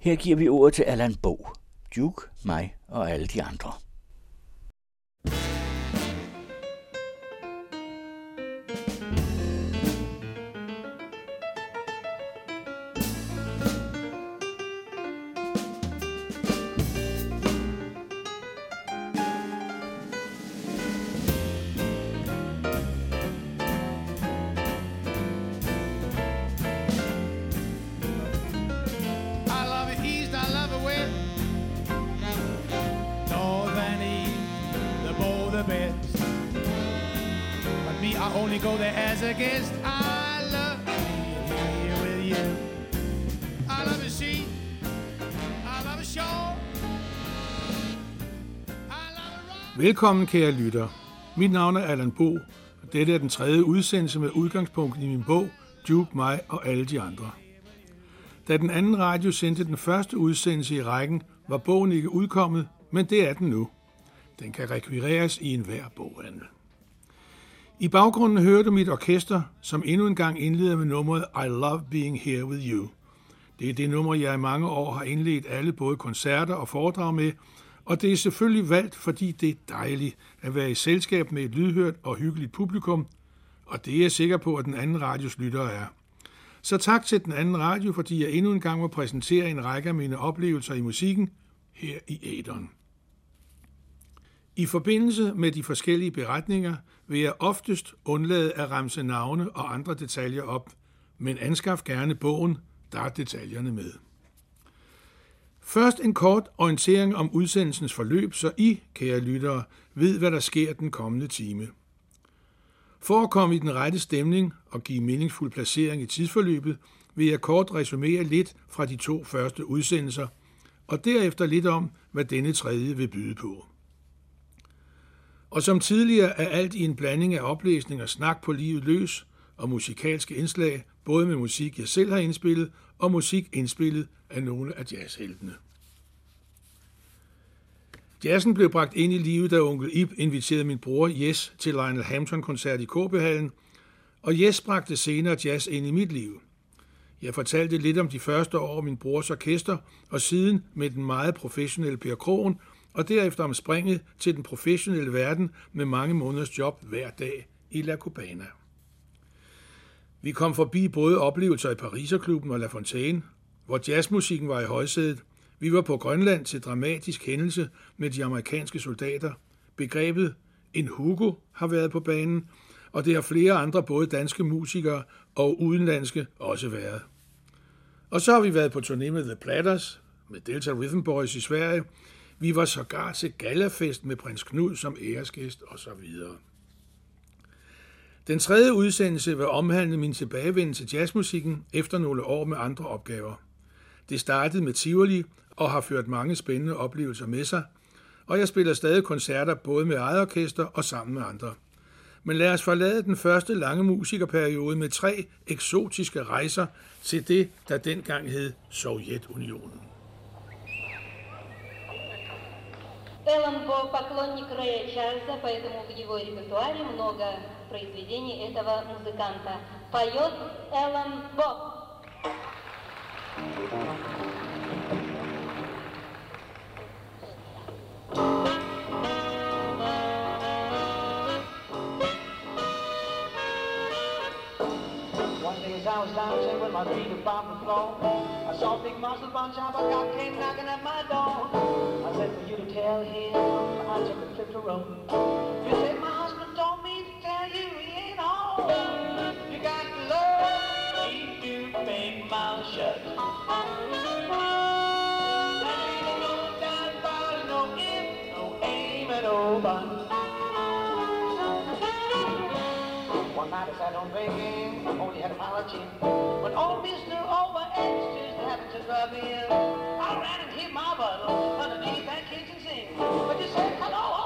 Her giver vi ordet til Allan Bo, Duke, mig og alle de andre. Velkommen, kære lytter. Mit navn er Allan Bo, og dette er den tredje udsendelse med udgangspunkt i min bog Duke, mig og alle de andre. Da den anden radio sendte den første udsendelse i rækken, var bogen ikke udkommet, men det er den nu. Den kan rekvireres i enhver boghandel. I baggrunden hører du mit orkester, som endnu en gang indleder med nummeret I Love Being Here With You. Det er det nummer, jeg i mange år har indledt alle både koncerter og foredrag med, og det er selvfølgelig valgt, fordi det er dejligt at være i selskab med et lydhørt og hyggeligt publikum, og det er jeg sikker på, at den anden radios lytter er. Så tak til den anden radio, fordi jeg endnu en gang må præsentere en række af mine oplevelser i musikken her i Adon. I forbindelse med de forskellige beretninger vil jeg oftest undlade at ramse navne og andre detaljer op, men anskaf gerne bogen, der er detaljerne med. Først en kort orientering om udsendelsens forløb, så I, kære lyttere, ved, hvad der sker den kommende time. For at komme i den rette stemning og give meningsfuld placering i tidsforløbet, vil jeg kort resumere lidt fra de to første udsendelser, og derefter lidt om, hvad denne tredje vil byde på. Og som tidligere er alt i en blanding af oplæsning og snak på livet løs og musikalske indslag, både med musik, jeg selv har indspillet, og musik indspillet af nogle af jazzheltene. Jazzen blev bragt ind i livet, da onkel Ib inviterede min bror Jes til Lionel Hampton-koncert i Kåbehallen, og Jes bragte senere jazz ind i mit liv. Jeg fortalte lidt om de første år min brors orkester, og siden med den meget professionelle Per Krogen, og derefter om springet til den professionelle verden med mange måneders job hver dag i La Cubana. Vi kom forbi både oplevelser i Pariserklubben og La Fontaine, hvor jazzmusikken var i højsædet. Vi var på Grønland til dramatisk hændelse med de amerikanske soldater. Begrebet en Hugo har været på banen, og det har flere andre både danske musikere og udenlandske også været. Og så har vi været på turné med The Platters, med Delta Rhythm Boys i Sverige. Vi var sågar til galafest med prins Knud som æresgæst og så videre. Den tredje udsendelse vil omhandle min tilbagevenden til jazzmusikken efter nogle år med andre opgaver. Det startede med Tivoli og har ført mange spændende oplevelser med sig, og jeg spiller stadig koncerter både med eget orkester og sammen med andre. Men lad os forlade den første lange musikerperiode med tre eksotiske rejser til det, der dengang hed Sovjetunionen. Эллен был поклонник Рэя Чарльза, поэтому в его репертуаре много произведений этого музыканта. Поет Эллен Боб. I was dancing with my feet upon the floor. I saw a big muscle bunch of a cop came knocking at my door. tell him I took a trip to Rome. You say my husband told me to tell you he ain't home. You got to love, he do make mouth shut. One night I sat on begging, only had a mile of chin. When old Mr. Over and his happened to rub in, I ran and hit my bottle hello,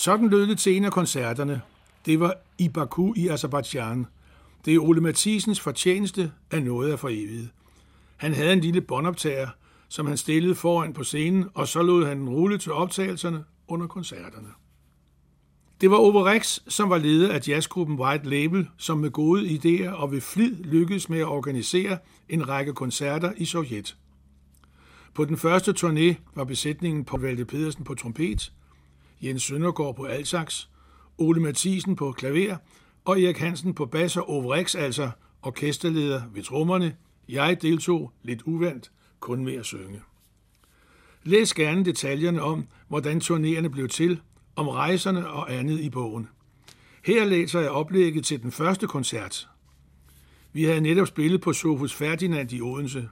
sådan lød det til en af koncerterne. Det var i Baku i Azerbaijan. Det er Ole Mathisens fortjeneste af noget af for evigt. Han havde en lille båndoptager, som han stillede foran på scenen, og så lod han den rulle til optagelserne under koncerterne. Det var Ove Rex, som var leder af jazzgruppen White Label, som med gode idéer og ved flid lykkedes med at organisere en række koncerter i Sovjet. På den første turné var besætningen på Valde Pedersen på trompet, Jens Søndergaard på Altsax, Ole Mathisen på klaver og Erik Hansen på bas og overrex, altså orkesterleder ved trommerne. Jeg deltog lidt uvandt, kun med at synge. Læs gerne detaljerne om, hvordan turnéerne blev til, om rejserne og andet i bogen. Her læser jeg oplægget til den første koncert. Vi havde netop spillet på Sofus Ferdinand i Odense.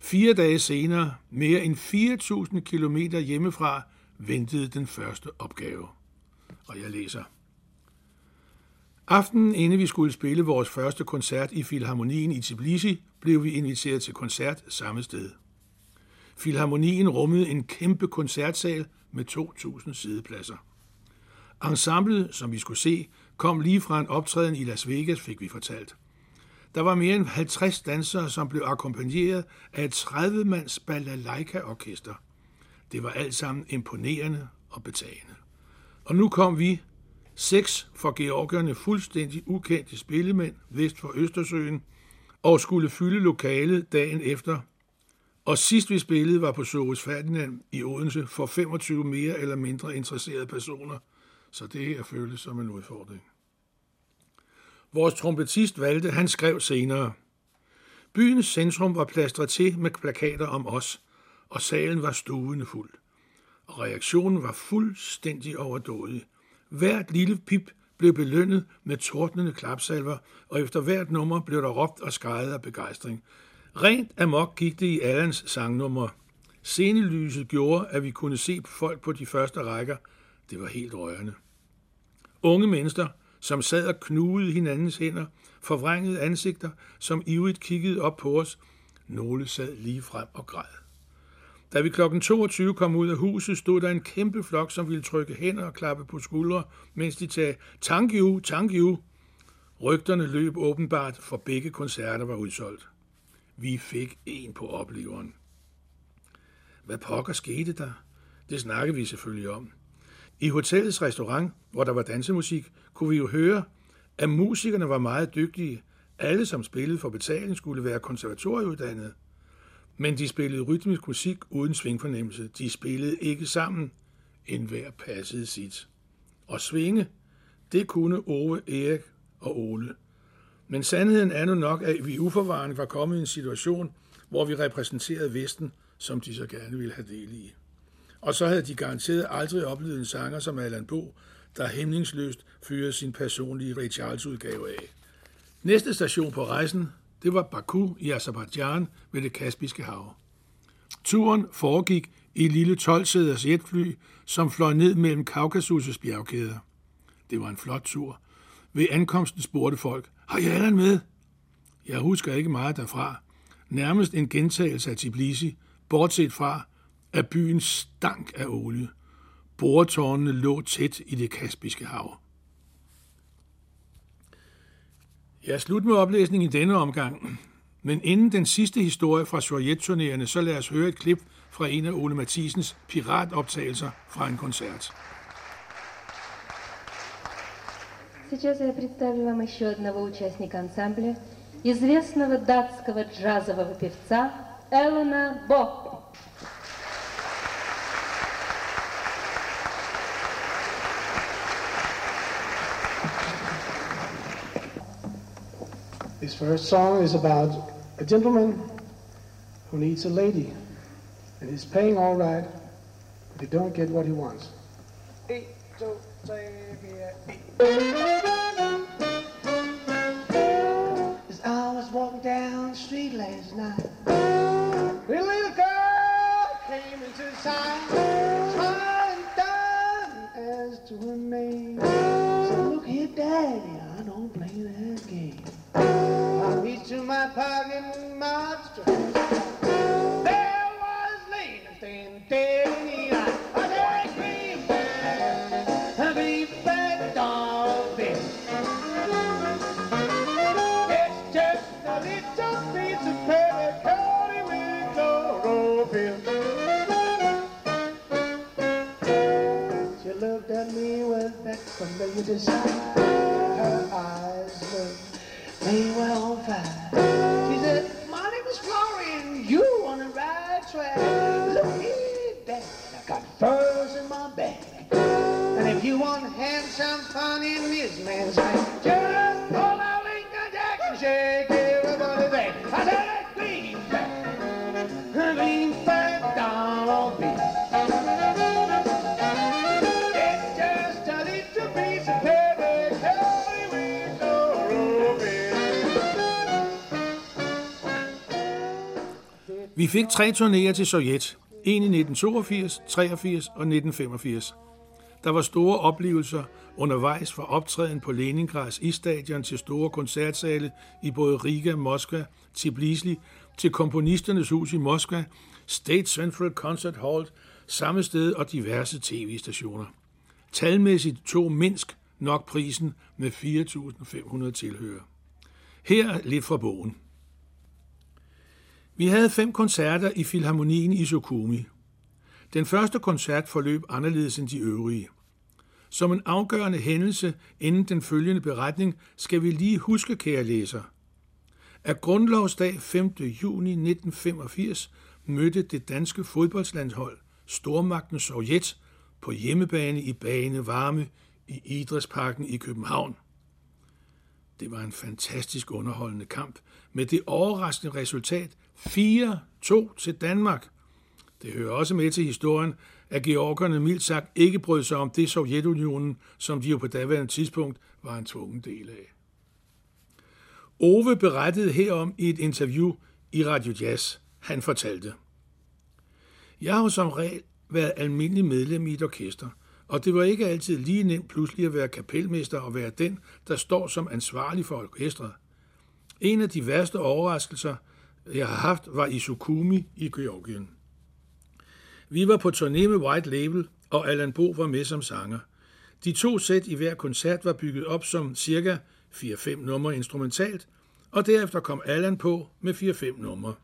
Fire dage senere, mere end 4.000 km hjemmefra, ventede den første opgave. Og jeg læser. Aftenen inden vi skulle spille vores første koncert i Filharmonien i Tbilisi, blev vi inviteret til koncert samme sted. Filharmonien rummede en kæmpe koncertsal med 2.000 sidepladser. Ensemblet, som vi skulle se, kom lige fra en optræden i Las Vegas, fik vi fortalt. Der var mere end 50 dansere, som blev akkompagneret af et 30-mands balalaika-orkester. Det var alt sammen imponerende og betagende. Og nu kom vi, seks for georgerne fuldstændig ukendte spillemænd vest for Østersøen, og skulle fylde lokalet dagen efter. Og sidst vi spillede var på Soros Ferdinand i Odense for 25 mere eller mindre interesserede personer, så det her føltes som en udfordring. Vores trompetist valgte, han skrev senere. Byens centrum var plastret til med plakater om os, og salen var stuende fuld. Og reaktionen var fuldstændig overdådig. Hvert lille pip blev belønnet med tordnende klapsalver, og efter hvert nummer blev der råbt og skrejet af begejstring. Rent amok gik det i Allans sangnummer. Scenelyset gjorde, at vi kunne se folk på de første rækker. Det var helt rørende. Unge mennesker, som sad og knugede hinandens hænder, forvrængede ansigter, som ivrigt kiggede op på os. Nogle sad lige frem og græd. Da vi kl. 22 kom ud af huset, stod der en kæmpe flok, som ville trykke hænder og klappe på skuldre, mens de sagde, thank you, thank you. Rygterne løb åbenbart, for begge koncerter var udsolgt. Vi fik en på opleveren. Hvad pokker skete der? Det snakkede vi selvfølgelig om. I hotellets restaurant, hvor der var dansemusik, kunne vi jo høre, at musikerne var meget dygtige. Alle, som spillede for betaling, skulle være konservatorieuddannede. Men de spillede rytmisk musik uden svingfornemmelse. De spillede ikke sammen. En hver passede sit. Og svinge, det kunne Ove, Erik og Ole. Men sandheden er nu nok, at vi uforvarende var kommet i en situation, hvor vi repræsenterede Vesten, som de så gerne ville have del i. Og så havde de garanteret aldrig oplevet en sanger som Allan Bo, der hæmningsløst fyrede sin personlige Ray Charles-udgave af. Næste station på rejsen, det var Baku i Azerbaijan ved det Kaspiske hav. Turen foregik i et lille 12-sæders jetfly, som fløj ned mellem Kaukasus' bjergkæder. Det var en flot tur. Ved ankomsten spurgte folk, har I Allan med? Jeg husker ikke meget derfra. Nærmest en gentagelse af Tbilisi, bortset fra, at byen stank af olie. Boretårnene lå tæt i det Kaspiske hav. Jeg er slut med oplæsningen i denne omgang. Men inden den sidste historie fra Sovjetturnerende, så lad os høre et klip fra en af Ole Mathisens piratoptagelser fra en koncert. Сейчас я представлю вам еще одного участника ансамбля, известного датского джазового певца Элена Бо. This first song is about a gentleman who needs a lady and he's paying all right, but he don't get what he wants. Eight, two, three, four, As I was walking down the street last night, a little girl came into sight, smiling down as to her name. My pocket strings. There was Lena standing in. I said. It's just a little piece of. She looked at me with that familiar desire. Vi fik tre turnéer til Sovjet. En i 1982, 83 og 1985. Der var store oplevelser undervejs fra optræden på Leningrads isstadion til store koncertsale i både Riga, Moskva, Tbilisi, til komponisternes hus i Moskva, State Central Concert Hall, samme sted og diverse tv-stationer. Talmæssigt tog Minsk nok prisen med 4.500 tilhører. Her lidt fra bogen. Vi havde fem koncerter i Filharmonien i Sukhumi. Den første koncert forløb anderledes end de øvrige. Som en afgørende hændelse inden den følgende beretning skal vi lige huske, kære læser, at grundlovsdag 5. juni 1985 mødte det danske fodboldslandshold stormagten Sovjet på hjemmebane i Bane Varme i Idrætsparken i København. Det var en fantastisk underholdende kamp med det overraskende resultat 4-2 til Danmark. Det hører også med til historien, at georgerne mildt sagt ikke brød sig om det Sovjetunionen, som de jo på daværende tidspunkt var en tvungen del af. Ove berettede herom i et interview i Radio Jazz. Han fortalte, Jeg har jo som regel været almindelig medlem i et orkester, og det var ikke altid lige nemt pludselig at være kapelmester og være den, der står som ansvarlig for orkestret. En af de værste overraskelser, jeg har haft, var i Sukumi i Georgien. Vi var på turné med White Label, og Allan Bo var med som sanger. De to sæt i hver koncert var bygget op som cirka 4-5 numre instrumentalt, og derefter kom Allan på med 4-5 numre.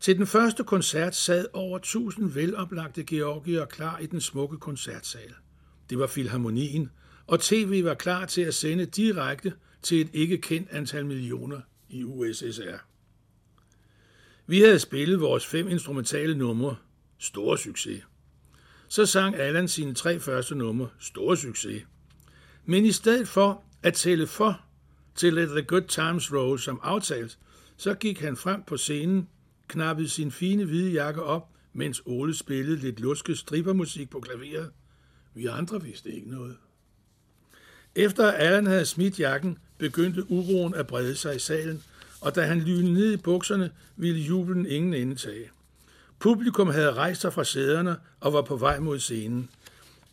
Til den første koncert sad over 1000 veloplagte georgier klar i den smukke koncertsal. Det var Filharmonien, og tv var klar til at sende direkte til et ikke kendt antal millioner i USSR. Vi havde spillet vores fem instrumentale numre. Stor succes. Så sang Allan sine tre første numre. Stor succes. Men i stedet for at tælle for til Let the Good Times Roll som aftalt, så gik han frem på scenen, knappede sin fine hvide jakke op, mens Ole spillede lidt luske strippermusik på klaveret. Vi andre vidste ikke noget. Efter Allan havde smidt jakken, begyndte uroen at brede sig i salen, og da han lynede ned i bukserne, ville jublen ingen ende tage. Publikum havde rejst sig fra sæderne og var på vej mod scenen.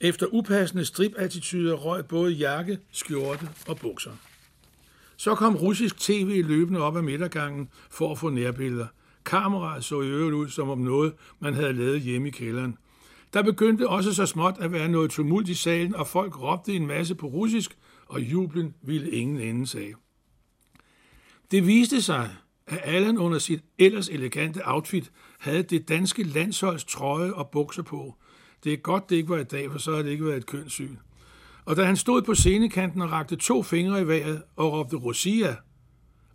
Efter upassende stripattityder røg både jakke, skjorte og bukser. Så kom russisk tv løbende op ad midtergangen for at få nærbilleder. Kameraet så i øvrigt ud som om noget, man havde lavet hjemme i kælderen. Der begyndte også så småt at være noget tumult i salen, og folk råbte en masse på russisk, og jublen ville ingen ende af. Det viste sig, at Allan under sit ellers elegante outfit havde det danske landsholds trøje og bukser på. Det er godt, det ikke var i dag, for så havde det ikke været et kønssyn. Og da han stod på scenekanten og rakte to fingre i vejret og råbte Rosia,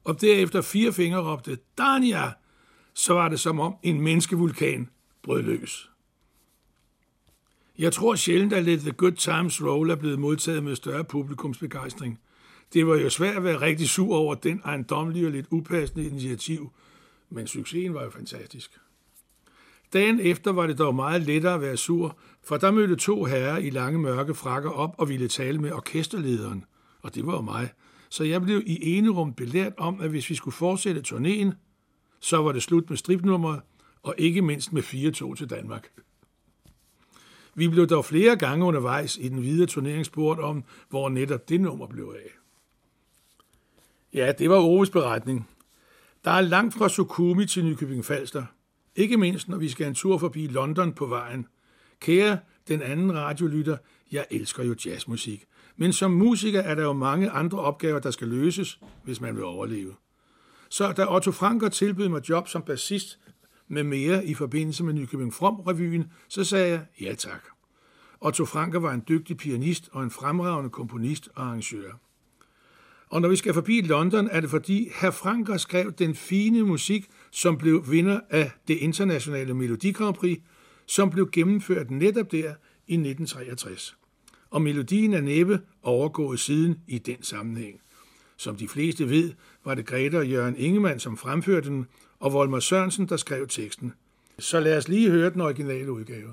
og derefter fire fingre råbte Dania, så var det som om en menneskevulkan brød løs. Jeg tror sjældent, at Let the Good Times Roll er blevet modtaget med større publikumsbegejstring. Det var jo svært at være rigtig sur over den ejendomlige og lidt upassende initiativ, men succesen var jo fantastisk. Dagen efter var det dog meget lettere at være sur, for der mødte to herrer i lange mørke frakker op og ville tale med orkesterlederen, og det var jo mig. Så jeg blev i ene rum belært om, at hvis vi skulle fortsætte turnéen, så var det slut med stripnummeret, og ikke mindst med 4-2 til Danmark. Vi blev dog flere gange undervejs i den videre turneringsbord om, hvor netop det nummer blev af. Ja, det var Oves beretning. Der er langt fra Sukumi til Nykøbing Falster. Ikke mindst, når vi skal en tur forbi London på vejen. Kære den anden radiolytter, jeg elsker jo jazzmusik. Men som musiker er der jo mange andre opgaver, der skal løses, hvis man vil overleve. Så da Otto Franker tilbød mig job som bassist med mere i forbindelse med Nykøbing From-revyen, så sagde jeg ja tak. Otto Franker var en dygtig pianist og en fremragende komponist og arrangør. Og når vi skal forbi London, er det fordi herr Franker skrev den fine musik, som blev vinder af det internationale Melodi Grand Prix, som blev gennemført netop der i 1963. Og melodien er næppe overgået siden i den sammenhæng. Som de fleste ved, var det Greta og Jørgen Ingemann, som fremførte den, og Volmer Sørensen, der skrev teksten. Så lad os lige høre den originale udgave.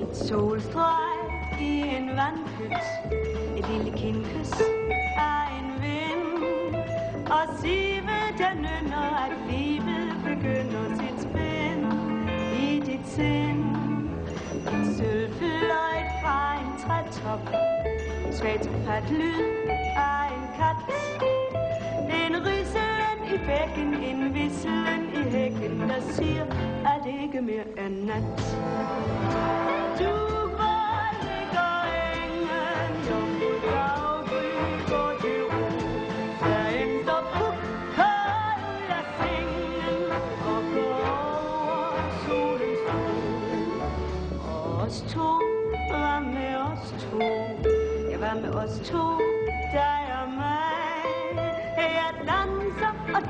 Et solstrøg i en vandpyt Et lille kindkys af en vind Og Sive, den ynder, at livet begynder sit spænd i dit sind Et sølvfyld trætop Svagt fat lyd af en kat. En ryselen i bækken, en visselen i hækken Der siger, at det ikke mere er nat. Du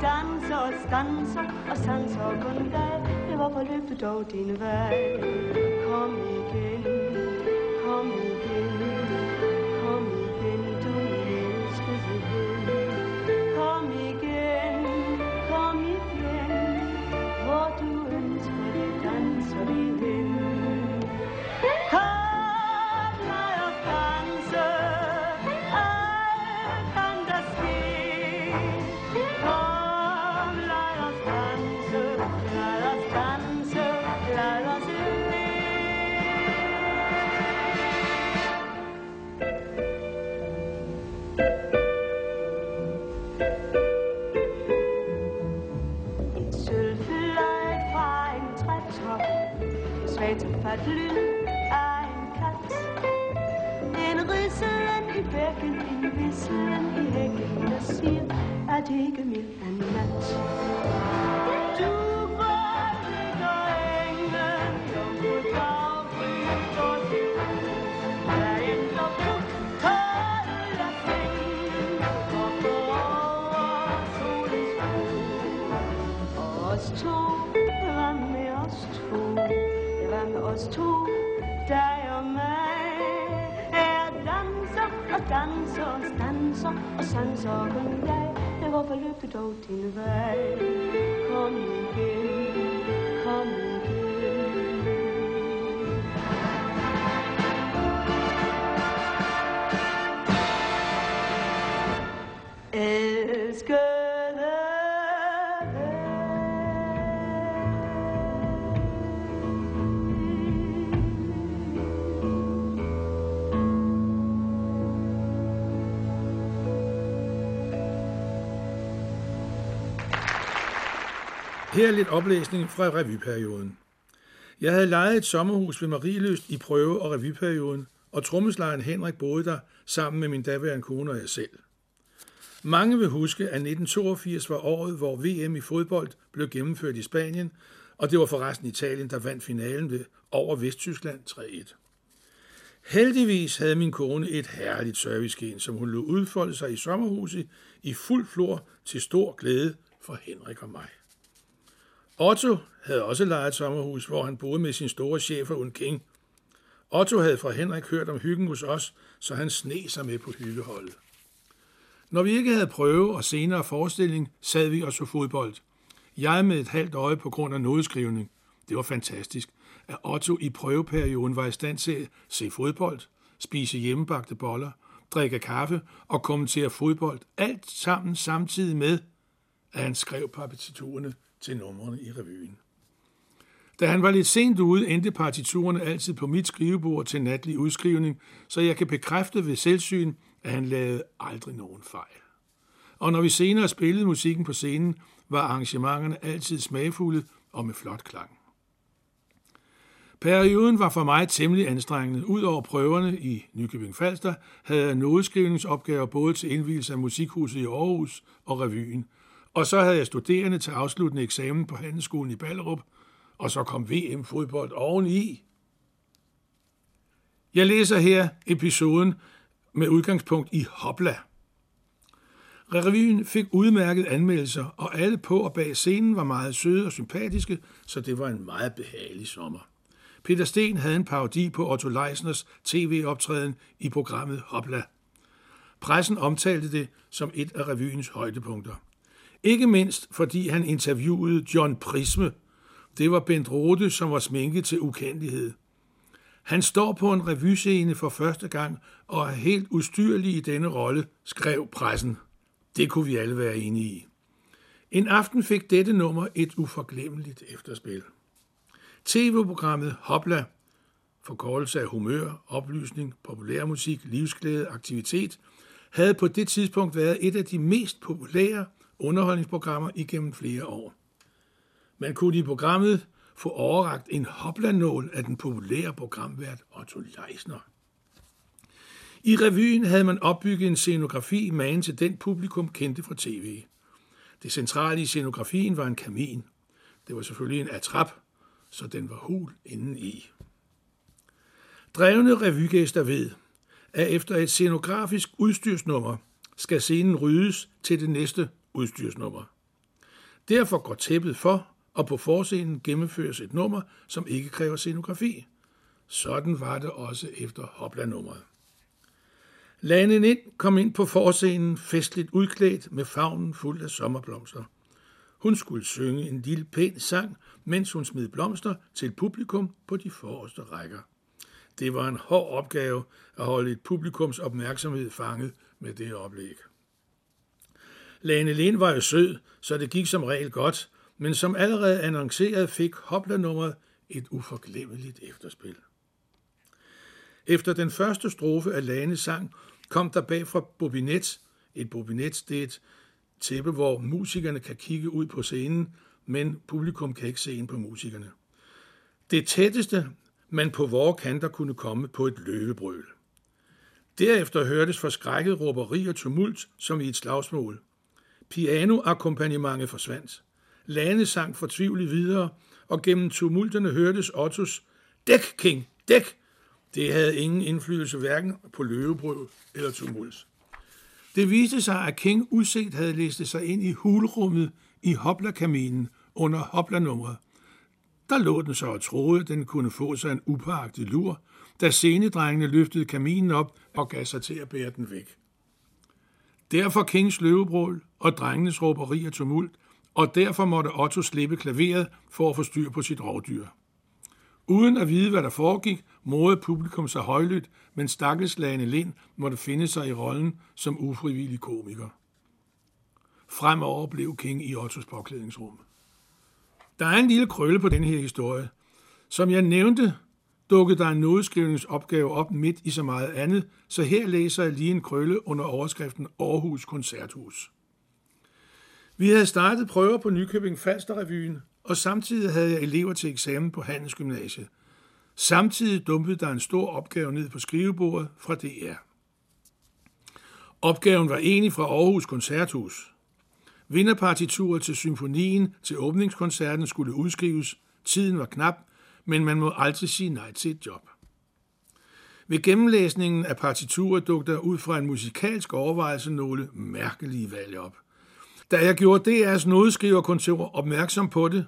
danser og danser og stanser og sanser kun dig. Det var forløbet dog Her er lidt oplæsning fra revyperioden. Jeg havde lejet et sommerhus ved Marieløst i prøve- og revyperioden, og trommeslageren Henrik boede der sammen med min daværende kone og jeg selv. Mange vil huske, at 1982 var året, hvor VM i fodbold blev gennemført i Spanien, og det var forresten Italien, der vandt finalen ved over Vesttyskland 3-1. Heldigvis havde min kone et herligt servicegen, som hun lod udfolde sig i sommerhuset i fuld flor til stor glæde for Henrik og mig. Otto havde også lejet et sommerhus, hvor han boede med sin store chef og King. Otto havde fra Henrik hørt om hyggen hos os, så han sne sig med på hyggeholdet. Når vi ikke havde prøve og senere forestilling, sad vi og så fodbold. Jeg med et halvt øje på grund af nodeskrivning. Det var fantastisk, at Otto i prøveperioden var i stand til at se fodbold, spise hjemmebagte boller, drikke kaffe og kommentere fodbold. Alt sammen samtidig med, at han skrev partiturerne til numrene i revyen. Da han var lidt sent ude, endte partiturerne altid på mit skrivebord til natlig udskrivning, så jeg kan bekræfte ved selvsyn, at han lavede aldrig nogen fejl. Og når vi senere spillede musikken på scenen, var arrangementerne altid smagfulde og med flot klang. Perioden var for mig temmelig anstrengende. Udover prøverne i Nykøbing Falster havde jeg nådeskrivningsopgaver både til indvielse af Musikhuset i Aarhus og revyen. Og så havde jeg studerende til afsluttende eksamen på Handelsskolen i Ballerup, og så kom VM-fodbold oveni. Jeg læser her episoden med udgangspunkt i Hopla. Revyen fik udmærket anmeldelser, og alle på og bag scenen var meget søde og sympatiske, så det var en meget behagelig sommer. Peter Sten havde en parodi på Otto Leisners tv-optræden i programmet Hopla. Pressen omtalte det som et af revyens højdepunkter. Ikke mindst fordi han interviewede John Prisme. Det var Bent Rode, som var sminket til ukendelighed. Han står på en revyscene for første gang og er helt ustyrlig i denne rolle, skrev pressen. Det kunne vi alle være enige i. En aften fik dette nummer et uforglemmeligt efterspil. TV-programmet Hopla, forkortelse af humør, oplysning, populærmusik, livsglæde, aktivitet, havde på det tidspunkt været et af de mest populære underholdningsprogrammer igennem flere år. Man kunne i programmet få overragt en hoplanål af den populære programvært Otto Leisner. I revyen havde man opbygget en scenografi magen til den publikum kendte fra tv. Det centrale i scenografien var en kamin. Det var selvfølgelig en atrap, så den var hul indeni. Drevne revygæster ved, at efter et scenografisk udstyrsnummer skal scenen ryddes til det næste udstyrsnummer. Derfor går tæppet for, og på forscenen gennemføres et nummer, som ikke kræver scenografi. Sådan var det også efter Hopla-nummeret. Lane ind kom ind på forscenen festligt udklædt med favnen fuld af sommerblomster. Hun skulle synge en lille pæn sang, mens hun smed blomster til publikum på de forreste rækker. Det var en hård opgave at holde et publikums opmærksomhed fanget med det oplæg. Lane Lind var jo sød, så det gik som regel godt, men som allerede annonceret fik hoplernummeret et uforglemmeligt efterspil. Efter den første strofe af Lanes sang kom der bag fra bobinet, et bobinet det er et tæppe, hvor musikerne kan kigge ud på scenen, men publikum kan ikke se ind på musikerne. Det tætteste, man på vore kanter kunne komme på et løvebrøl. Derefter hørtes forskrækket råberi og tumult, som i et slagsmål. Pianoakkompagnementet forsvandt. Lane sang fortvivlet videre, og gennem tumulterne hørtes Ottos Dæk, King, dæk! Det havde ingen indflydelse hverken på løvebrød eller tumult. Det viste sig, at King uset havde læst sig ind i hulrummet i Hopla-kaminen under Hopla-nummeret. Der lå den så og troede, at den kunne få sig en upagtet lur, da scenedrengene løftede kaminen op og gav sig til at bære den væk. Derfor Kings løvebrål og drengenes råberi og tumult, og derfor måtte Otto slippe klaveret for at få styr på sit rovdyr. Uden at vide, hvad der foregik, morede publikum sig højlydt, men stakkels Lind måtte finde sig i rollen som ufrivillig komiker. Fremover blev King i Ottos påklædningsrum. Der er en lille krølle på den her historie. Som jeg nævnte, dukkede der en nodeskrivningsopgave op midt i så meget andet, så her læser jeg lige en krølle under overskriften Aarhus Koncerthus. Vi havde startet prøver på Nykøbing Falster Revyen, og samtidig havde jeg elever til eksamen på Handelsgymnasiet. Samtidig dumpede der en stor opgave ned på skrivebordet fra DR. Opgaven var egentlig fra Aarhus Koncerthus. Vinderpartituret til symfonien til åbningskoncerten skulle udskrives. Tiden var knap, men man må aldrig sige nej til et job. Ved gennemlæsningen af partituret dukker ud fra en musikalsk overvejelse nogle mærkelige valg op. Da jeg gjorde DR's nodeskriverkontor opmærksom på det,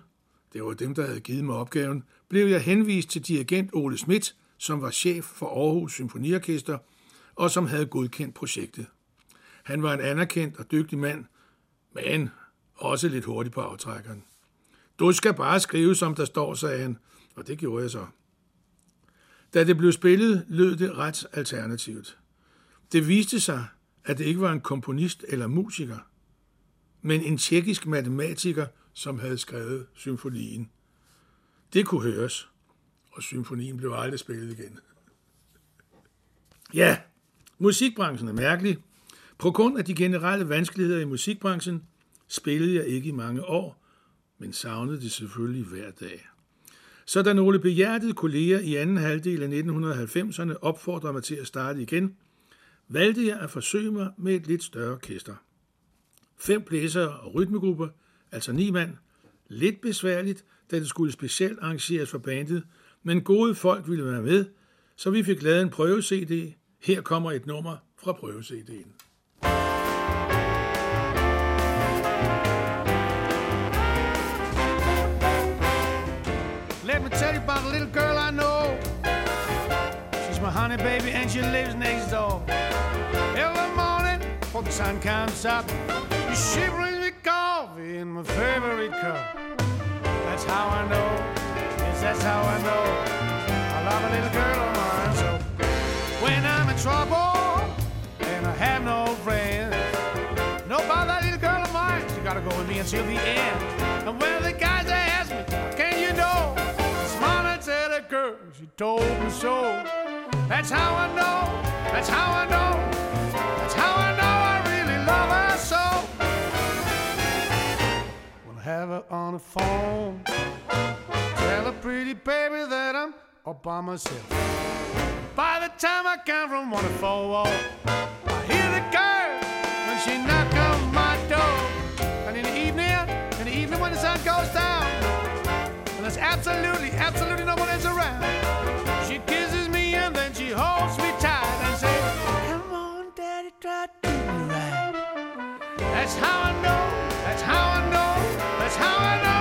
det var dem, der havde givet mig opgaven, blev jeg henvist til dirigent Ole Schmidt, som var chef for Aarhus Symfoniorkester og som havde godkendt projektet. Han var en anerkendt og dygtig mand, men også lidt hurtig på aftrækkeren. Du skal bare skrive, som der står, sagde han, og det gjorde jeg så. Da det blev spillet, lød det ret alternativt. Det viste sig, at det ikke var en komponist eller musiker, men en tjekkisk matematiker, som havde skrevet symfonien. Det kunne høres, og symfonien blev aldrig spillet igen. Ja, musikbranchen er mærkelig. På grund af de generelle vanskeligheder i musikbranchen spillede jeg ikke i mange år, men savnede det selvfølgelig hver dag. Så da nogle behjertede kolleger i anden halvdel af 1990'erne opfordrede mig til at starte igen, valgte jeg at forsøge mig med et lidt større orkester. Fem blæsere og rytmegrupper, altså ni mand. Lidt besværligt, da det skulle specielt arrangeres for bandet, men gode folk ville være med, så vi fik lavet en prøve-CD. Her kommer et nummer fra prøve-CD'en. Me tell you about a little girl I know. She's my honey baby and she lives next door. Every morning before the sun comes up, she brings me coffee in my favorite cup. That's how I know. Yes, that's how I know. I love a little girl of mine. So when I'm in trouble and I have no friends, know about that little girl of mine. She gotta go with me until the end. And when the guys they she told me so. That's how I know. That's how I know. That's how I know I really love her so. I have her on the phone, tell a pretty baby that I'm all by myself. By the time I come from one to four, I hear the girl when she knocks on my door. And in the evening, in the evening when the sun goes down, absolutely, absolutely no one else around, she kisses me and then she holds me tight and says, "Come on, Daddy, try to do right." That's how I know. That's how I know. That's how I know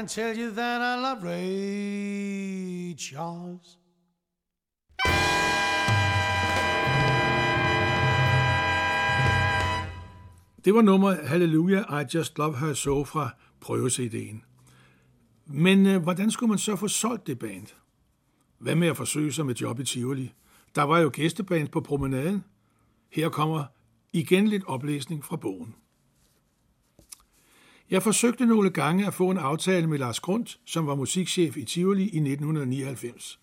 can tell you that I love Ray Charles. Det var nummeret Hallelujah, I Just Love Her So fra prøve-CD'en. Men øh, hvordan skulle man så få solgt det band? Hvad med at forsøge sig med job i Tivoli? Der var jo gæsteband på promenaden. Her kommer igen lidt oplæsning fra bogen. Jeg forsøgte nogle gange at få en aftale med Lars Grund, som var musikchef i Tivoli i 1999.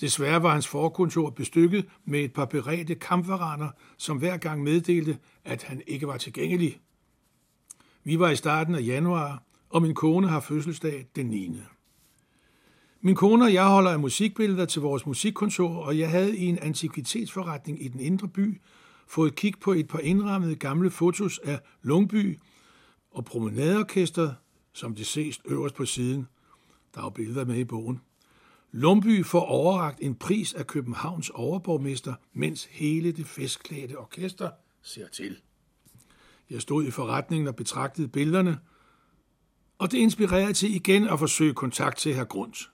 Desværre var hans forkontor bestykket med et par beredte kampvaraner, som hver gang meddelte, at han ikke var tilgængelig. Vi var i starten af januar, og min kone har fødselsdag den 9. Min kone og jeg holder af musikbilleder til vores musikkontor, og jeg havde i en antikvitetsforretning i den indre by fået kig på et par indrammede gamle fotos af Lungby og promenadeorkester, som det ses øverst på siden. Der er billeder med i bogen. Lumby får overragt en pris af Københavns overborgmester, mens hele det festklædte orkester ser til. Jeg stod i forretningen og betragtede billederne, og det inspirerede til igen at forsøge kontakt til herr Grund.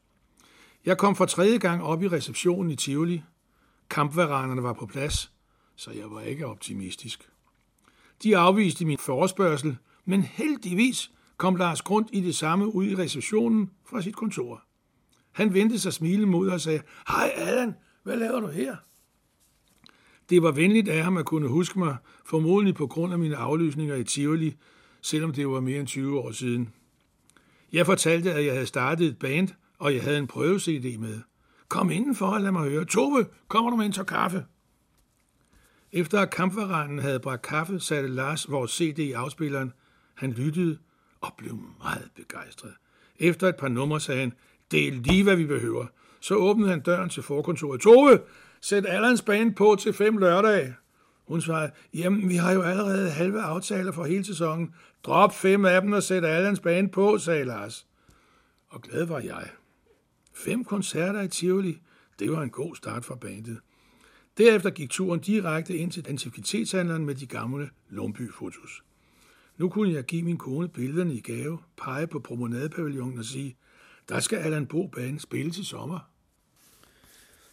Jeg kom for tredje gang op i receptionen i Tivoli. Kampvaranerne var på plads, så jeg var ikke optimistisk. De afviste min forespørgsel, men heldigvis kom Lars Grund i det samme ud i receptionen fra sit kontor. Han vendte sig smilende mod og sagde, Hej Allan, hvad laver du her? Det var venligt af ham at kunne huske mig, formodentlig på grund af mine aflysninger i Tivoli, selvom det var mere end 20 år siden. Jeg fortalte, at jeg havde startet et band, og jeg havde en prøve-CD med. Kom indenfor og lad mig høre. Tove, kommer du med en tår kaffe? Efter at kampvaranen havde bragt kaffe, satte Lars vores CD i afspilleren. Han lyttede og blev meget begejstret. Efter et par numre sagde han, det er lige, hvad vi behøver. Så åbnede han døren til forkontoret. Tove, sæt Allans band på til fem lørdage. Hun svarede, jamen, vi har jo allerede halve aftaler for hele sæsonen. Drop fem af dem og sæt Allans band på, sagde Lars. Og glad var jeg. Fem koncerter i Tivoli, det var en god start for bandet. Derefter gik turen direkte ind til antikvitetshandleren med de gamle Lomby-fotos. Nu kunne jeg give min kone billederne i gave, pege på promenadepavillonen og sige, der skal Allan Bo Band spille til sommer.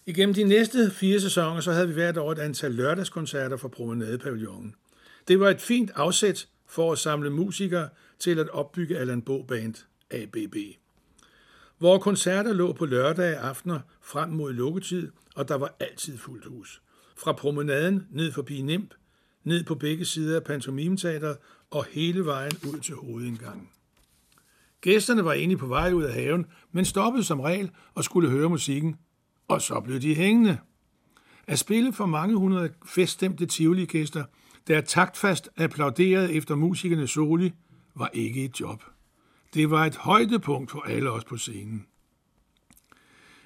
Igennem de næste fire sæsoner, så havde vi hvert år et antal lørdagskoncerter for promenadepavillonen. Det var et fint afsæt for at samle musikere til at opbygge Allan Bo Band, ABB. Vores koncerter lå på lørdage aftener frem mod lukketid, og der var altid fuldt hus. Fra promenaden ned forbi Nimp, ned på begge sider af pantomimeteateret og hele vejen ud til hovedindgangen. Gæsterne var egentlig på vej ud af haven, men stoppede som regel og skulle høre musikken, og så blev de hængende. At spille for mange hundrede feststemte tivoli-gæster, der taktfast applauderede efter musikernes soli, var ikke et job. Det var et højdepunkt for alle os på scenen.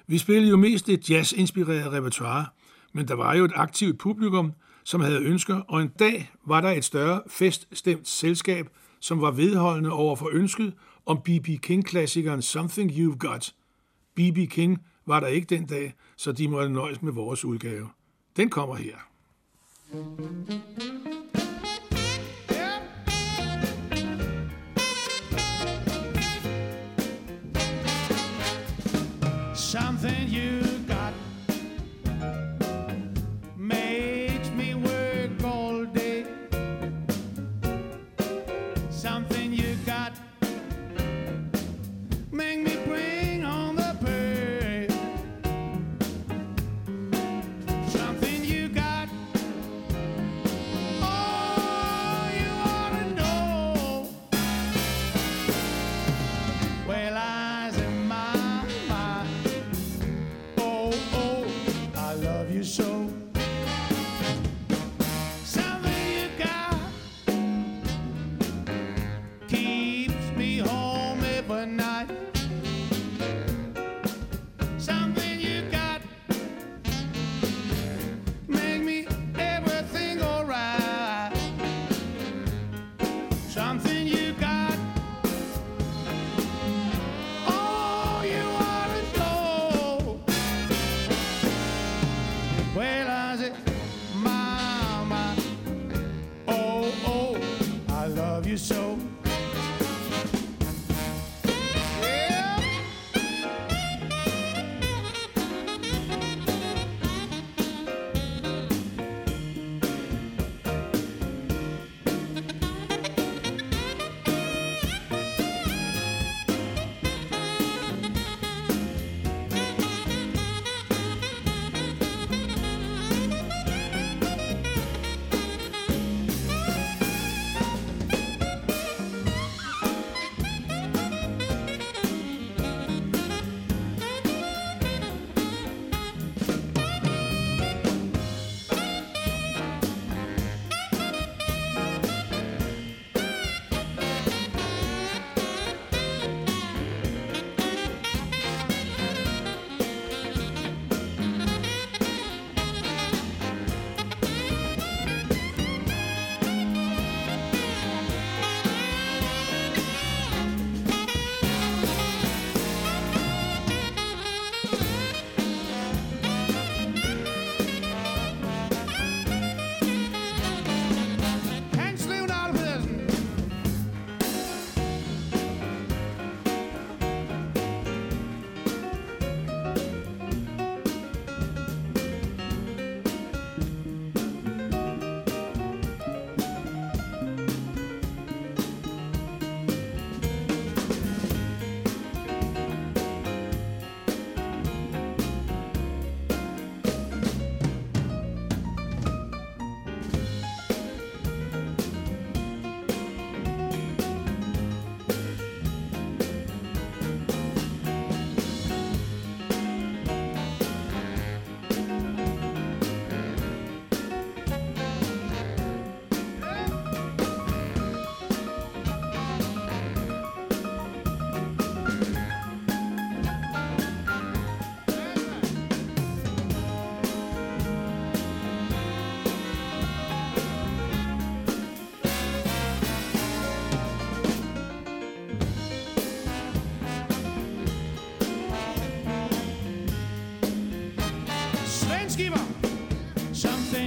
Vi spillede jo mest et jazz-inspireret repertoire, men der var jo et aktivt publikum, som havde ønsker, og en dag var der et større feststemt selskab, som var vedholdende over for ønsket om B.B. King-klassikeren Something You've Got. B.B. King var der ikke den dag, så de måtte nøjes med vores udgave. Den kommer her. Something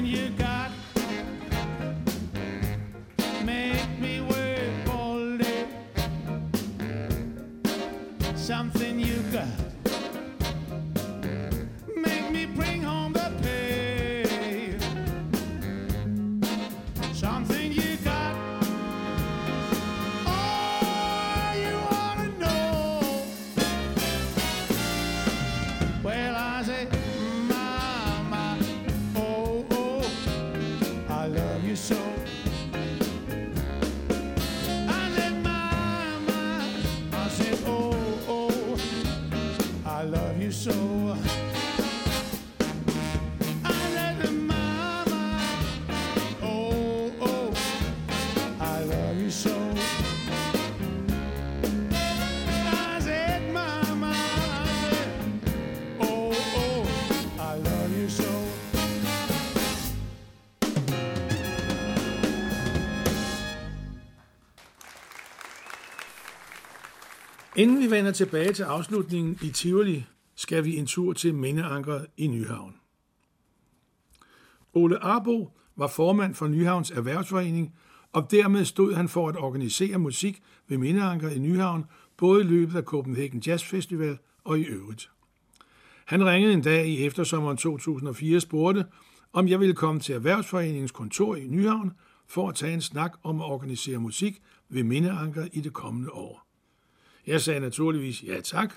you got. Inden vi vender tilbage til afslutningen i Tivoli, skal vi en tur til Mindeankeret i Nyhavn. Ole Arbo var formand for Nyhavns Erhvervsforening, og dermed stod han for at organisere musik ved Mindeankeret i Nyhavn, både i løbet af Copenhagen Jazz Festival og i øvrigt. Han ringede en dag i eftersommeren 2004 og spurgte, om jeg ville komme til Erhvervsforeningens kontor i Nyhavn for at tage en snak om at organisere musik ved Mindeankeret i det kommende år. Jeg sagde naturligvis ja tak,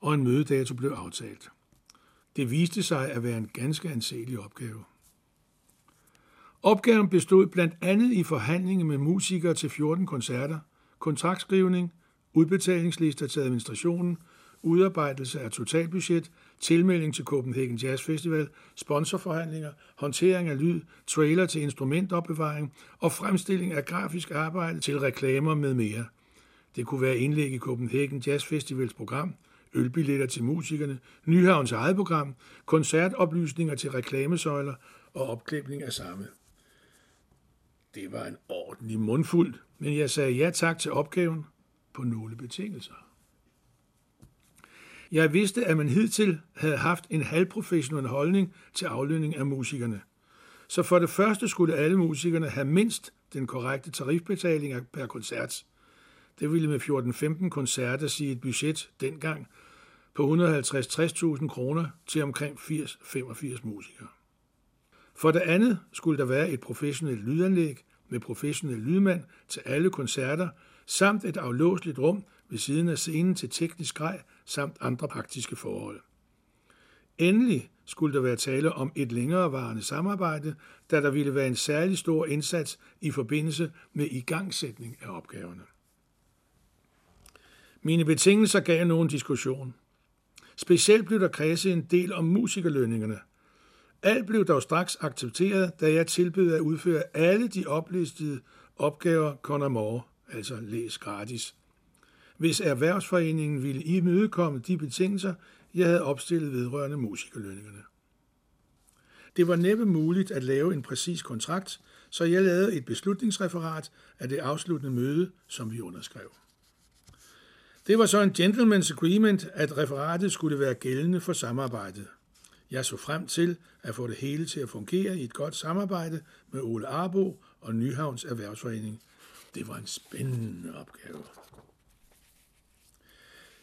og en mødedato blev aftalt. Det viste sig at være en ganske anselig opgave. Opgaven bestod blandt andet i forhandlinger med musikere til 14 koncerter, kontraktskrivning, udbetalingslister til administrationen, udarbejdelse af totalbudget, tilmelding til Copenhagen Jazz Festival, sponsorforhandlinger, håndtering af lyd, trailer til instrumentopbevaring og fremstilling af grafisk arbejde til reklamer med mere. Det kunne være indlæg i Copenhagen Jazz Festivals program, ølbilletter til musikerne, Nyhavns eget program, koncertoplysninger til reklamesøjler og opklæbning af samme. Det var en ordentlig mundfuld, men jeg sagde ja tak til opgaven på nogle betingelser. Jeg vidste, at man hidtil havde haft en halvprofessionel holdning til aflønning af musikerne. Så for det første skulle alle musikerne have mindst den korrekte tarifbetaling per koncert. Det ville med 14-15 koncerter sige et budget dengang på 150-60.000 kroner til omkring 80-85 musikere. For det andet skulle der være et professionelt lydanlæg med professionel lydmand til alle koncerter, samt et aflåseligt rum ved siden af scenen til teknisk grej samt andre praktiske forhold. Endelig skulle der være tale om et længerevarende samarbejde, da der ville være en særlig stor indsats i forbindelse med igangsætning af opgaverne. Mine betingelser gav nogen diskussion. Specielt blev der kredset en del om musikerlønningerne. Alt blev dog straks accepteret, da jeg tilbød at udføre alle de oplistede opgaver Conor altså læs gratis. Hvis erhvervsforeningen ville imødekomme de betingelser, jeg havde opstillet vedrørende musikerlønningerne. Det var næppe muligt at lave en præcis kontrakt, så jeg lavede et beslutningsreferat af det afsluttende møde, som vi underskrev. Det var så en gentleman's agreement, at referatet skulle være gældende for samarbejdet. Jeg så frem til at få det hele til at fungere i et godt samarbejde med Ole Arbo og Nyhavns Erhvervsforening. Det var en spændende opgave.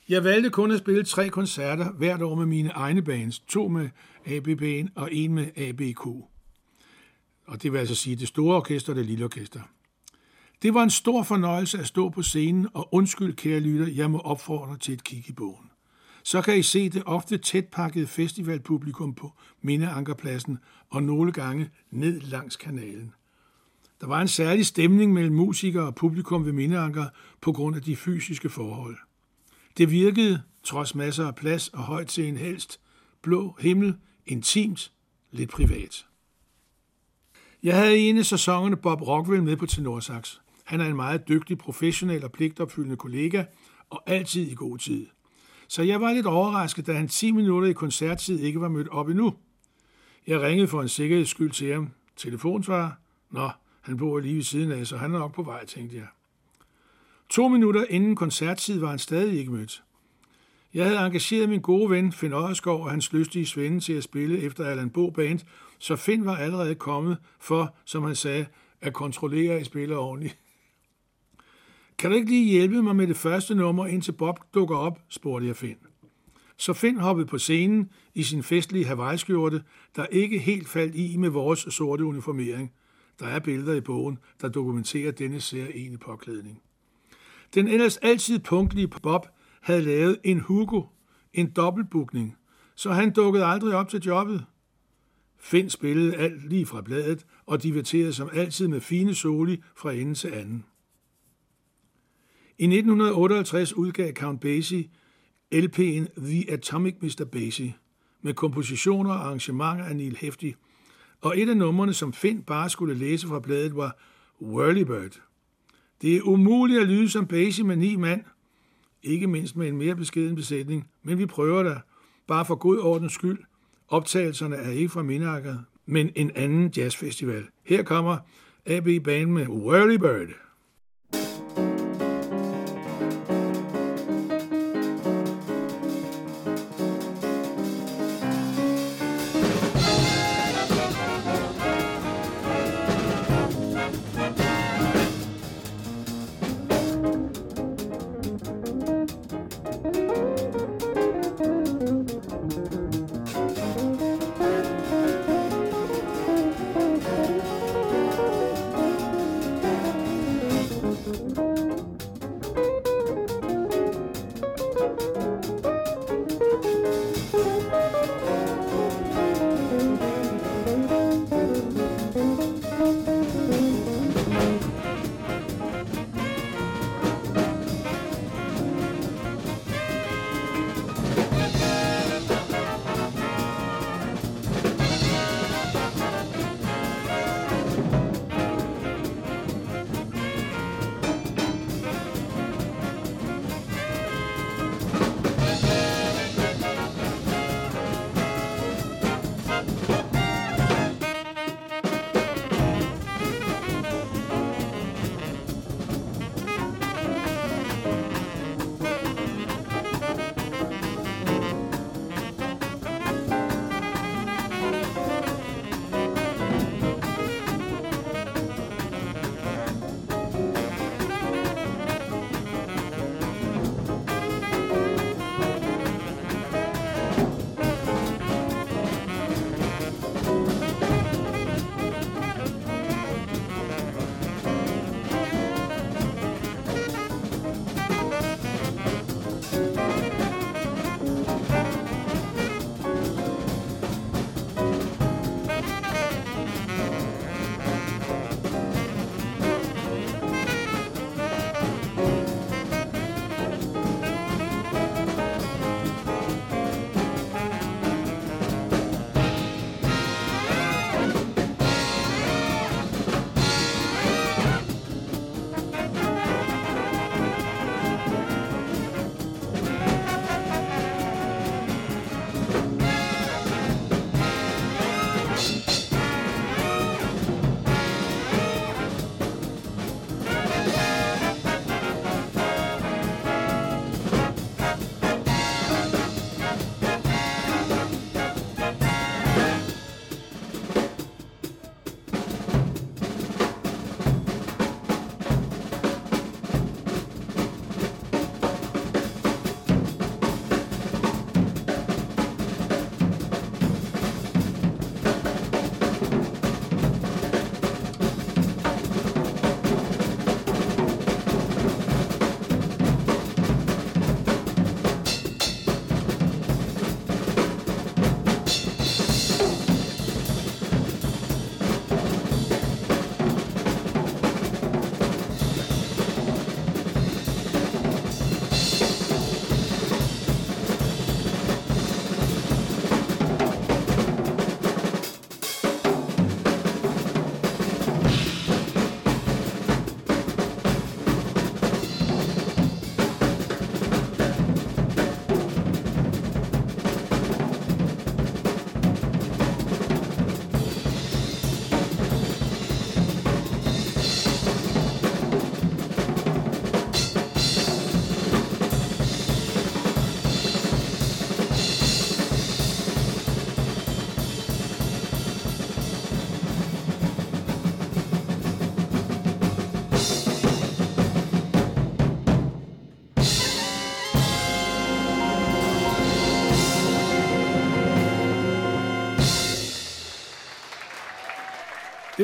Jeg valgte kun at spille tre koncerter hvert år med mine egne bands, to med ABB'en og en med ABQ. Og det vil altså sige det store orkester og det lille orkester. Det var en stor fornøjelse at stå på scenen, og undskyld, kære lytter, jeg må opfordre til et kig i bogen. Så kan I se det ofte tætpakkede festivalpublikum på Mindeankerpladsen og nogle gange ned langs kanalen. Der var en særlig stemning mellem musikere og publikum ved Mindeanker på grund af de fysiske forhold. Det virkede, trods masser af plads og højt til en helst, blå himmel, intimt, lidt privat. Jeg havde i en af sæsonerne Bob Rockwell med på tenorsax. Han er en meget dygtig, professionel og pligtopfyldende kollega, og altid i god tid. Så jeg var lidt overrasket, da han 10 minutter i koncerttid ikke var mødt op endnu. Jeg ringede for en sikkerheds skyld til ham. Telefonsvarer? Nå, han bor lige ved siden af, så han er nok på vej, tænkte jeg. To minutter inden koncerttid var han stadig ikke mødt. Jeg havde engageret min gode ven Finn Odderskov og hans lystige svende til at spille efter Allan Bo Band, så Finn var allerede kommet for, som han sagde, at kontrollere, I spiller ordentligt. Kan du ikke lige hjælpe mig med det første nummer, indtil Bob dukker op, spurgte jeg Finn. Så Finn hoppede på scenen i sin festlige Hawaii-skjorte, der ikke helt faldt i med vores sorte uniformering. Der er billeder i bogen, der dokumenterer denne særlige påklædning. Den ellers altid punktlige Bob havde lavet en Hugo, en dobbeltbookning, så han dukkede aldrig op til jobbet. Finn spillede alt lige fra bladet og diverterede som altid med fine soli fra ende til anden. I 1958 udgav Count Basie LP'en The Atomic Mr. Basie med kompositioner og arrangementer af Neil Hefti, og et af numrene, som Finn bare skulle læse fra bladet, var Whirlybird. Det er umuligt at lyde som Basie med ni mand, ikke mindst med en mere beskeden besætning, men vi prøver da, bare for god ordens skyld. Optagelserne er ikke fra Minakker, men en anden jazzfestival. Her kommer AB Band med Whirlybird.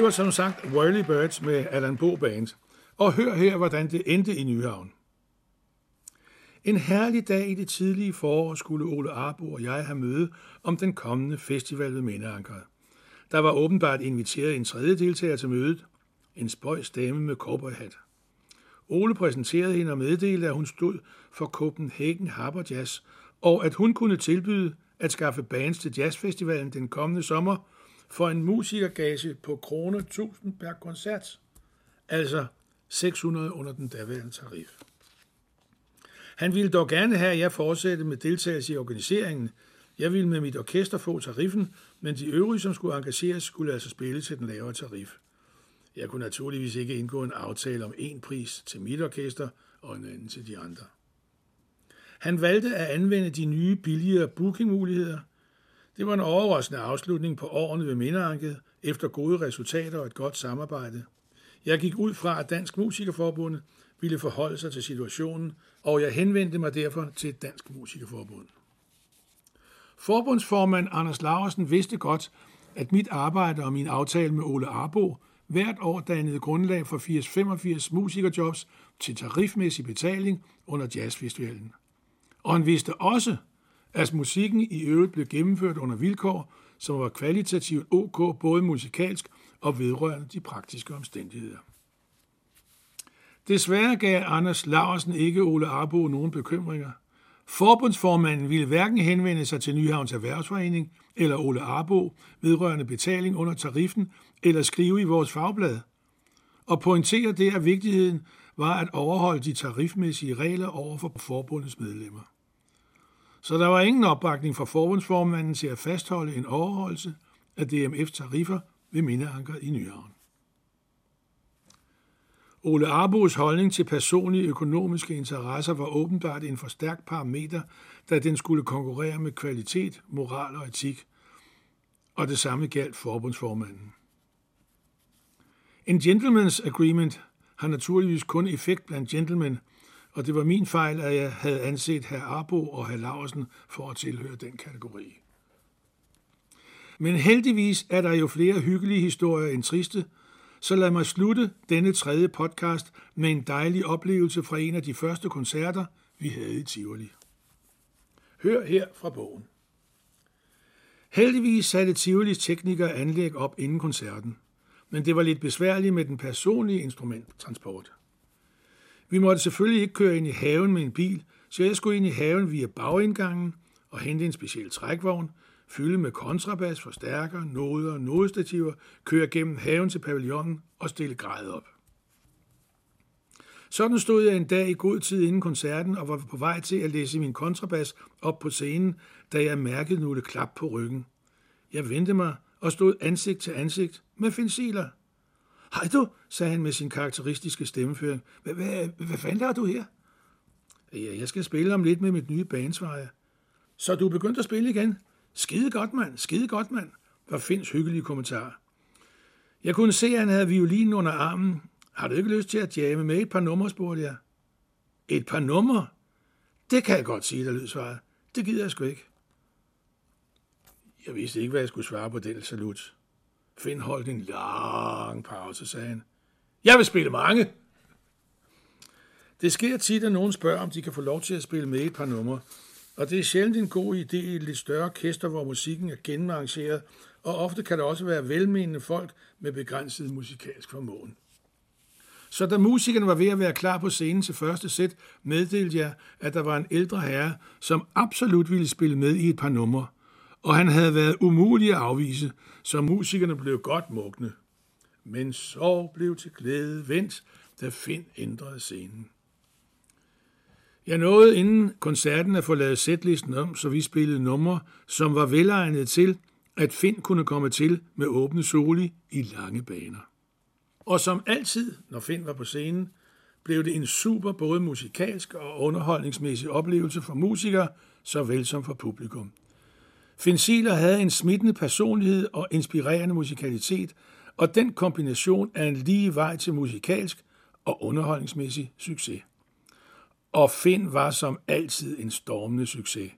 Det var som sagt Whirly Birds med Allan Bo Band. Og hør her, hvordan det endte i Nyhavn. En herlig dag i det tidlige forår skulle Ole Arbo og jeg have møde om den kommende festival ved Mindeankeret. Der var åbenbart inviteret en tredje deltager til mødet, en spøjs dame med cowboyhat. Ole præsenterede hende og meddelte, at hun stod for Copenhagen Harbor Jazz, og at hun kunne tilbyde at skaffe bands til jazzfestivalen den kommende sommer for en musikergage på kroner 1000 per koncert, altså 600 under den daværende tarif. Han ville dog gerne have, at jeg fortsatte med deltagelse i organiseringen. Jeg ville med mit orkester få tariffen, men de øvrige, som skulle engageres, skulle altså spille til den lavere tarif. Jeg kunne naturligvis ikke indgå en aftale om en pris til mit orkester og en anden til de andre. Han valgte at anvende de nye, billigere bookingmuligheder. Det var en overraskende afslutning på årene ved Mindeanket, efter gode resultater og et godt samarbejde. Jeg gik ud fra, at Dansk Musikerforbund ville forholde sig til situationen, og jeg henvendte mig derfor til Dansk Musikerforbund. Forbundsformand Anders Laversen vidste godt, at mit arbejde og min aftale med Ole Arbo hvert år dannede grundlag for 80-85 musikerjobs til tarifmæssig betaling under jazzfestivalen. Og han vidste også, at musikken i øvrigt blev gennemført under vilkår, som var kvalitativt ok både musikalsk og vedrørende de praktiske omstændigheder. Desværre gav Anders Laversen ikke Ole Arbo nogen bekymringer. Forbundsformanden ville hverken henvende sig til Nyhavns Erhvervsforening eller Ole Arbo vedrørende betaling under tariffen eller skrive i vores fagblad. Og pointere det, at vigtigheden var at overholde de tarifmæssige regler over for forbundets medlemmer. Så der var ingen opbakning fra forbundsformanden til at fastholde en overholdelse af DMF-tariffer ved Mindeanker i Nyhavn. Ole Arbos holdning til personlige økonomiske interesser var åbenbart en for stærk parameter, da den skulle konkurrere med kvalitet, moral og etik, og det samme galt forbundsformanden. En gentleman's agreement har naturligvis kun effekt blandt gentlemen, og det var min fejl, at jeg havde anset herr Arbo og herr Laursen for at tilhøre den kategori. Men heldigvis er der jo flere hyggelige historier end triste, så lad mig slutte denne tredje podcast med en dejlig oplevelse fra en af de første koncerter, vi havde i Tivoli. Hør her fra bogen. Heldigvis satte Tivolis teknikere anlæg op inden koncerten, men det var lidt besværligt med den personlige instrumenttransport. Vi måtte selvfølgelig ikke køre ind i haven med en bil, så jeg skulle ind i haven via bagindgangen og hente en speciel trækvogn, fylde med kontrabas, forstærker, noder og nodestativer, køre gennem haven til pavillonen og stille grejet op. Sådan stod jeg en dag i god tid inden koncerten og var på vej til at læse min kontrabas op på scenen, da jeg mærkede nogle klap på ryggen. Jeg vendte mig og stod ansigt til ansigt med Finn Siler. Hej du, sagde han med sin karakteristiske stemmeføring. Hvad, hvad, fanden har du her? Ja, jeg skal spille om lidt med mit nye banesvarer. Så du er begyndt at spille igen? Skide godt, mand. Skide godt, mand, var Finds hyggelige kommentar. Jeg kunne se, at han havde violinen under armen. Har du ikke lyst til at jamme med et par numre, spurgte jeg. Et par numre? Det kan jeg godt sige, der lød svaret. Det gider jeg sgu ikke. Jeg vidste ikke, hvad jeg skulle svare på den salut. Finn holdt en lang pause, sagde han. Jeg vil spille mange. Det sker tit, at nogen spørger, om de kan få lov til at spille med et par numre. Og det er sjældent en god idé i et lidt større orkester, hvor musikken er genarrangeret, og ofte kan der også være velmenende folk med begrænset musikalsk formåen. Så da musikerne var ved at være klar på scenen til første sæt, meddelte jeg, at der var en ældre herre, som absolut ville spille med i et par numre, og han havde været umulig at afvise, så musikerne blev godt mugne. Men så blev til glæde vendt, da Finn ændrede scenen. Jeg nåede inden koncerten at få lavet sætlisten om, så vi spillede numre, som var velegnet til, at Finn kunne komme til med åbne soli i lange baner. Og som altid, når Finn var på scenen, blev det en super både musikalsk og underholdningsmæssig oplevelse for musikere, såvel som for publikum. Finsiler havde en smittende personlighed og inspirerende musikalitet, og den kombination er en lige vej til musikalsk og underholdningsmæssig succes og Finn var som altid en stormende succes.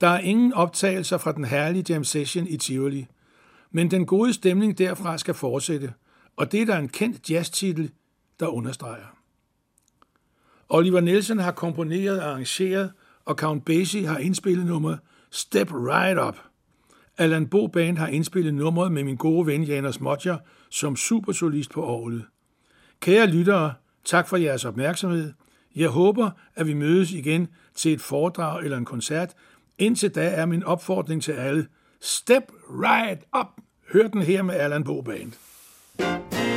Der er ingen optagelser fra den herlige jam session i Tivoli, Men den gode stemning derfra skal fortsætte, og det er der en kendt jazztitel, der understreger. Oliver Nielsen har komponeret og arrangeret, og Count Basie har indspillet nummeret Step Right Up. Allan Bo Band har indspillet nummeret med min gode ven Janus Modger som supersolist på orglet. Kære lyttere, tak for jeres opmærksomhed. Jeg håber, at vi mødes igen til et foredrag eller en koncert. Indtil da er min opfordring til alle. Step right up! Hør den her med Allan Bo Band. I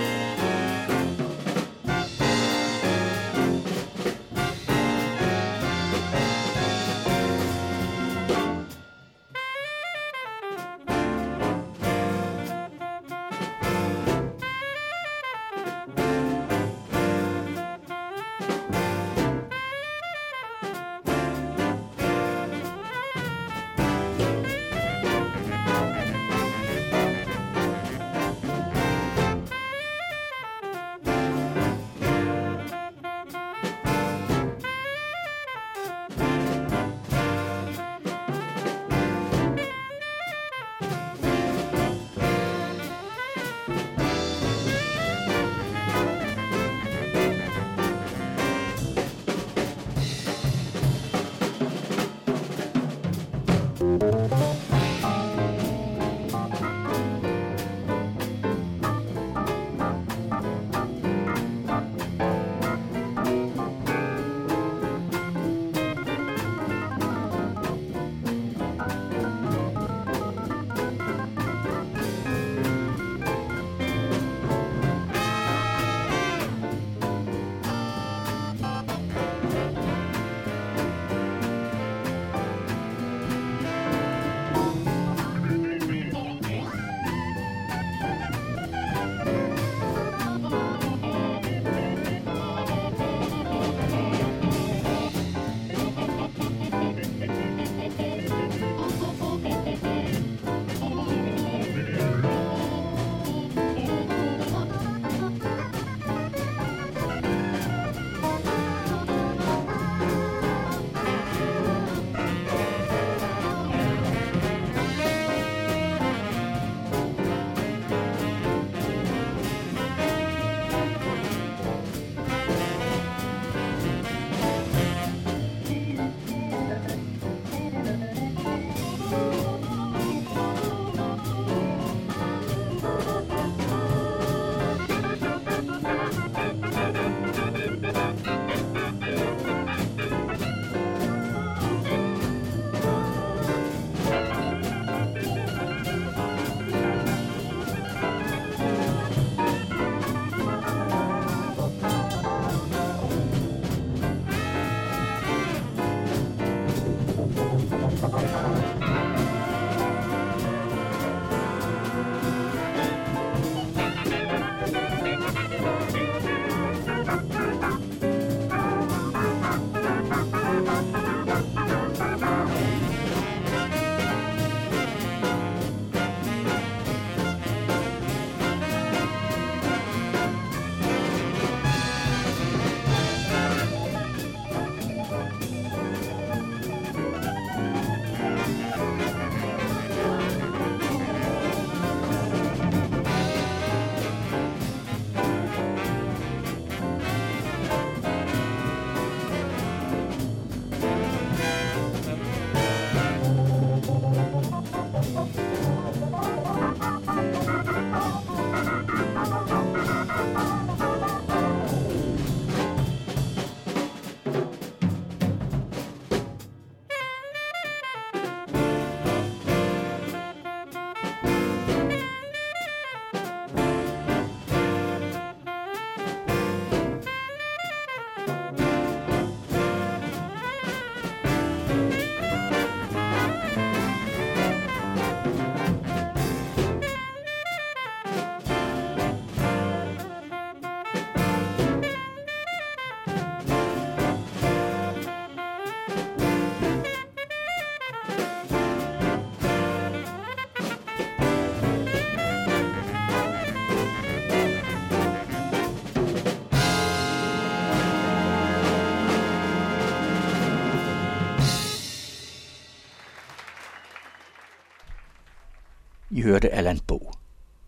hørte Allan